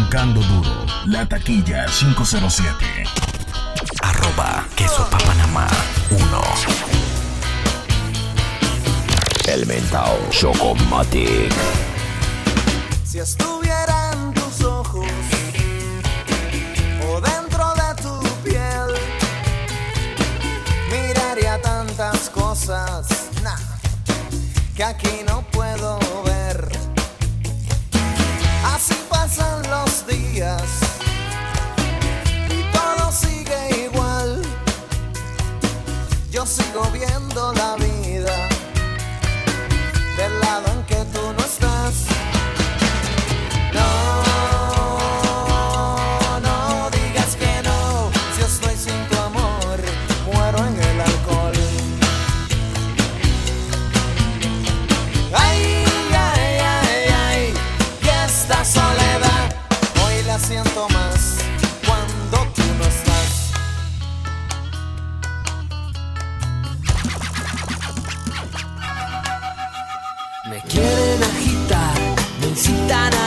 Roncando Duro, La Taquilla 507. Arroba Queso pa Panamá 1. El Mentao Chocomatic. Si estuvieran tus ojos o dentro de tu piel, miraría tantas cosas nah, que aquí no puedo all I tan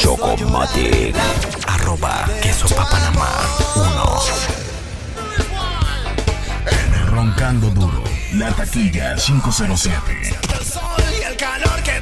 Chocomatic. Arroba Quesos Panamá 1. Roncando duro. La taquilla 507. El sol y el calor que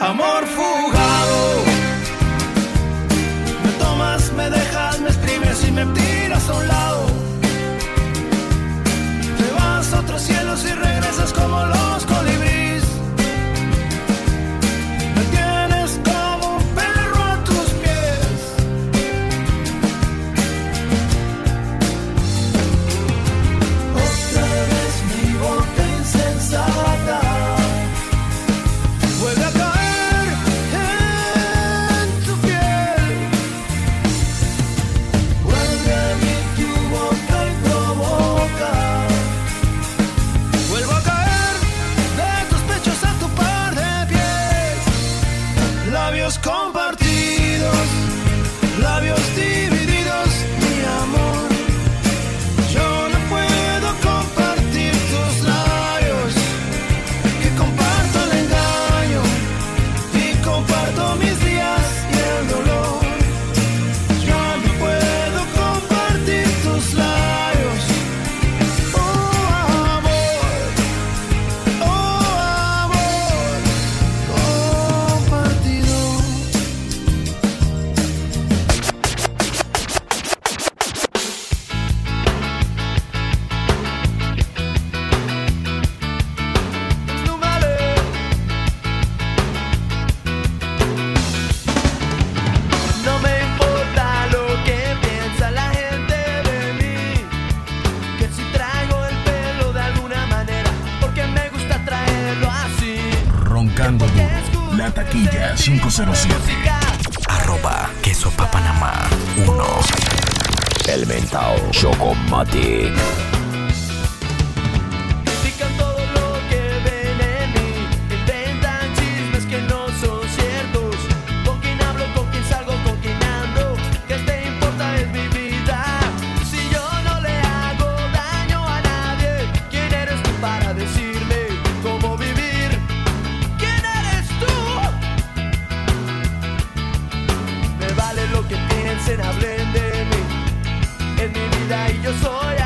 amor fugado. Me tomas, me dejas, me escribes y me tiras a un lado. Te vas a otros cielos y regresas como los colibríes. just come by. Cadena Taquilla 507. Arroba Queso Panamá 1. El Mentao Chocomatic. soy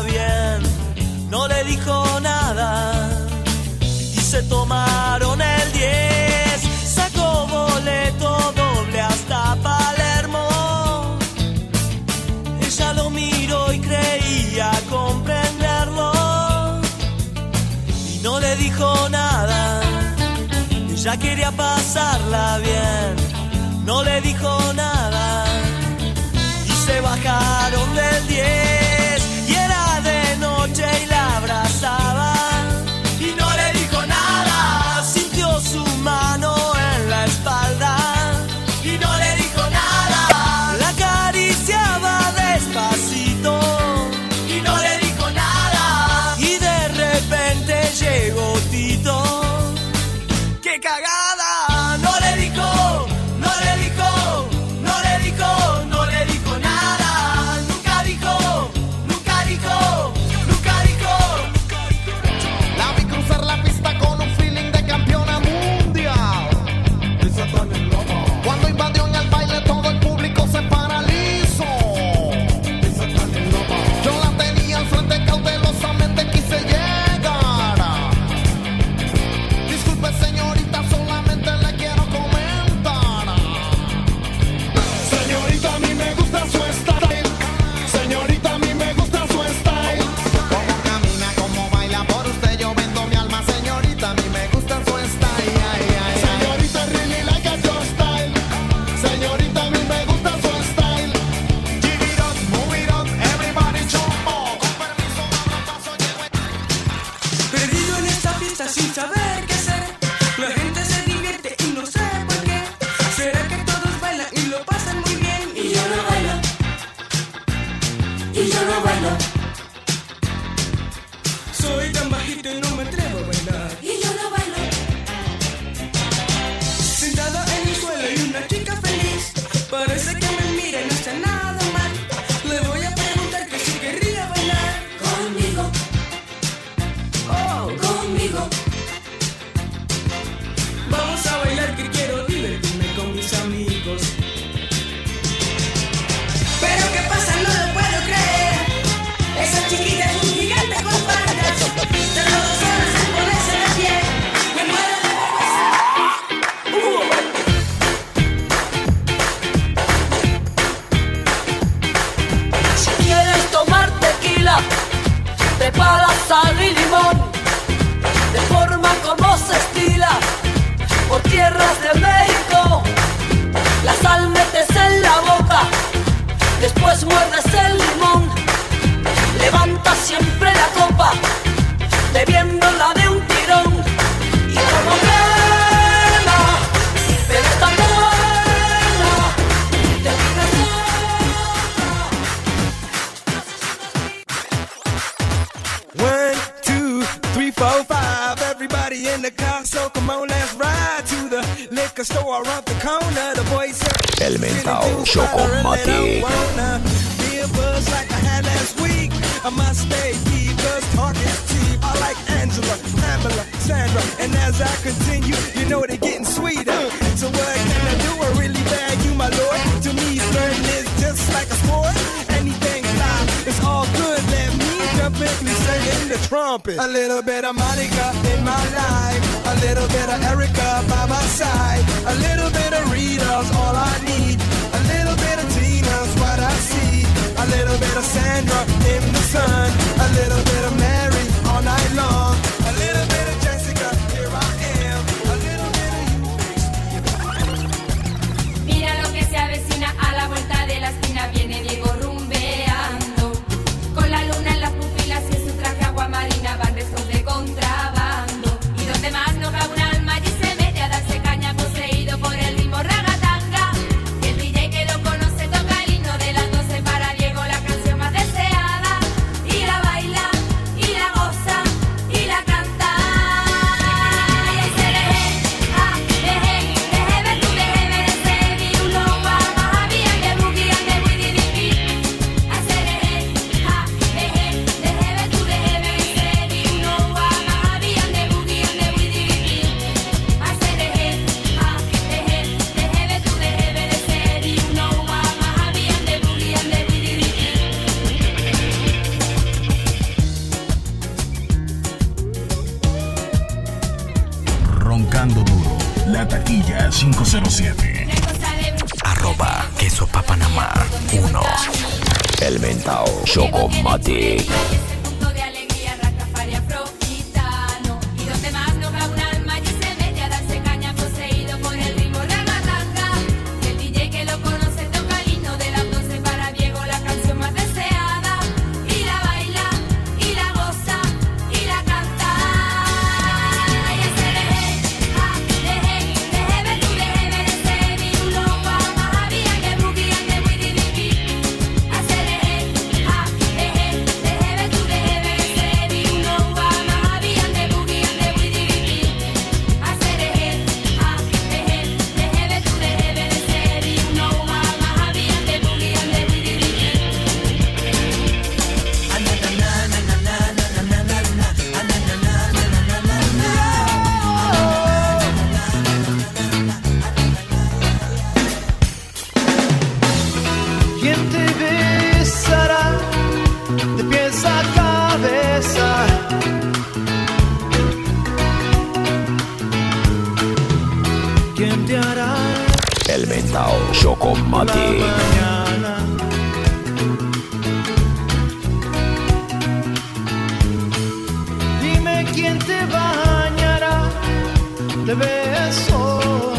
bien, no le dijo nada y se tomaron el 10, sacó boleto doble hasta Palermo. Ella lo miró y creía comprenderlo y no le dijo nada, ella quería pasarla bien, no le dijo nada. so come on, let's ride to the liquor store around the corner. The boys said, Elemental Chocomate. Be a buzz like I had last week. I must stay deep, cause talk is cheap. I like Angela, Pamela, Sandra. And as I continue, you know they're getting sweeter. So what can I do? I really bad. singing the trumpet. A little bit of Monica in my life, a little bit of Erica by my side, a little bit of Rita's all I need, a little bit of Tina's what I see, a little bit of Sandra in the sun, a little bit of Mary all night long. La taquilla 507. Arroba queso papanamá 1. El mentao Chocomatic. oh.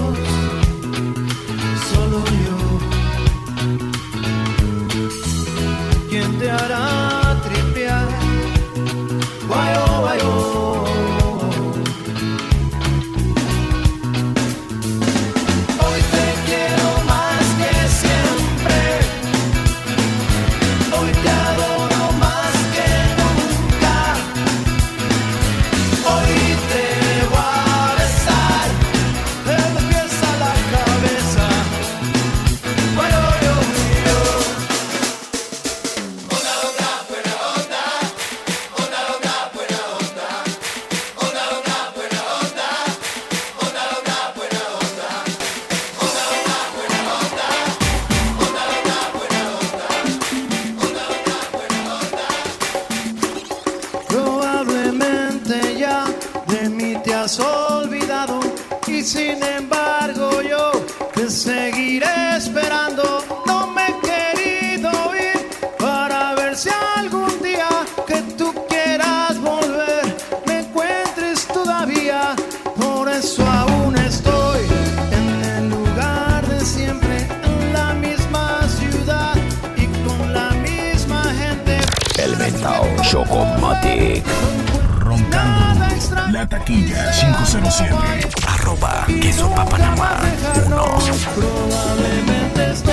Sin embargo yo te seguiré esperando. No me he querido ir para ver si algún día que tú quieras volver me encuentres todavía. Por eso aún estoy en el lugar de siempre, en la misma ciudad y con la misma gente. El mentao Chocomatic. Roncando. La taquilla 507. Queso papanamá 1. Probablemente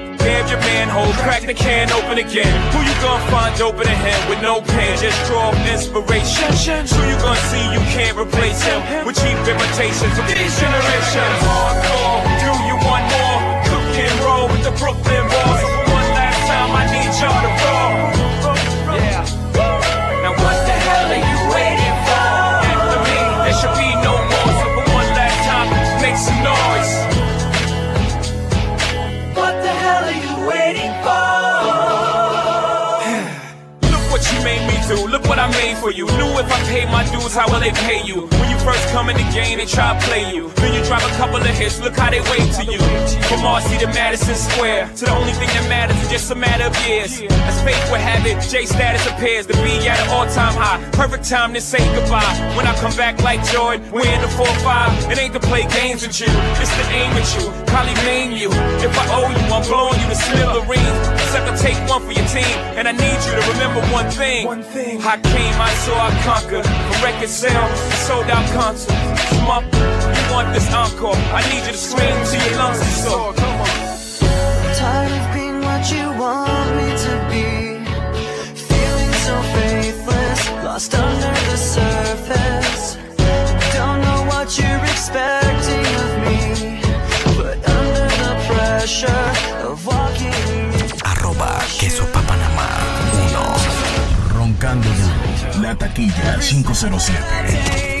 Damn your manhole, crack the can open again. Who you gonna find open a him with no pen? Just draw inspiration. Who you gonna see you can't replace him with cheap imitations of these generations? Hardcore, do you want more? Cook and roll with the Brooklyn Balls. One last time, I need y'all to roll. For you. Knew if I pay my dues, how will they pay you? When you first come in the game, they try to play you. Then you drop a couple of hits. Look how they wait to you. From Marcy to Madison Square. To the only thing that matters is just a matter of years. As fate would have it, J status appears to be at an all-time high. Perfect time to say goodbye. When I come back like Jordan, we're in the 4-5. It ain't to play games with you. It's to aim at you. Probably name you. If I owe you, I'm blowing you to smithereens. Except I take one for your team. And I need you to remember one thing. One thing. I came, I saw, I conquered. From record sold out concerts. Smup, you want this encore. I need you to scream to your lungs and soar. Come on. Tired of being what you want me to be. Feeling so faithless, lost duro. La taquilla 507.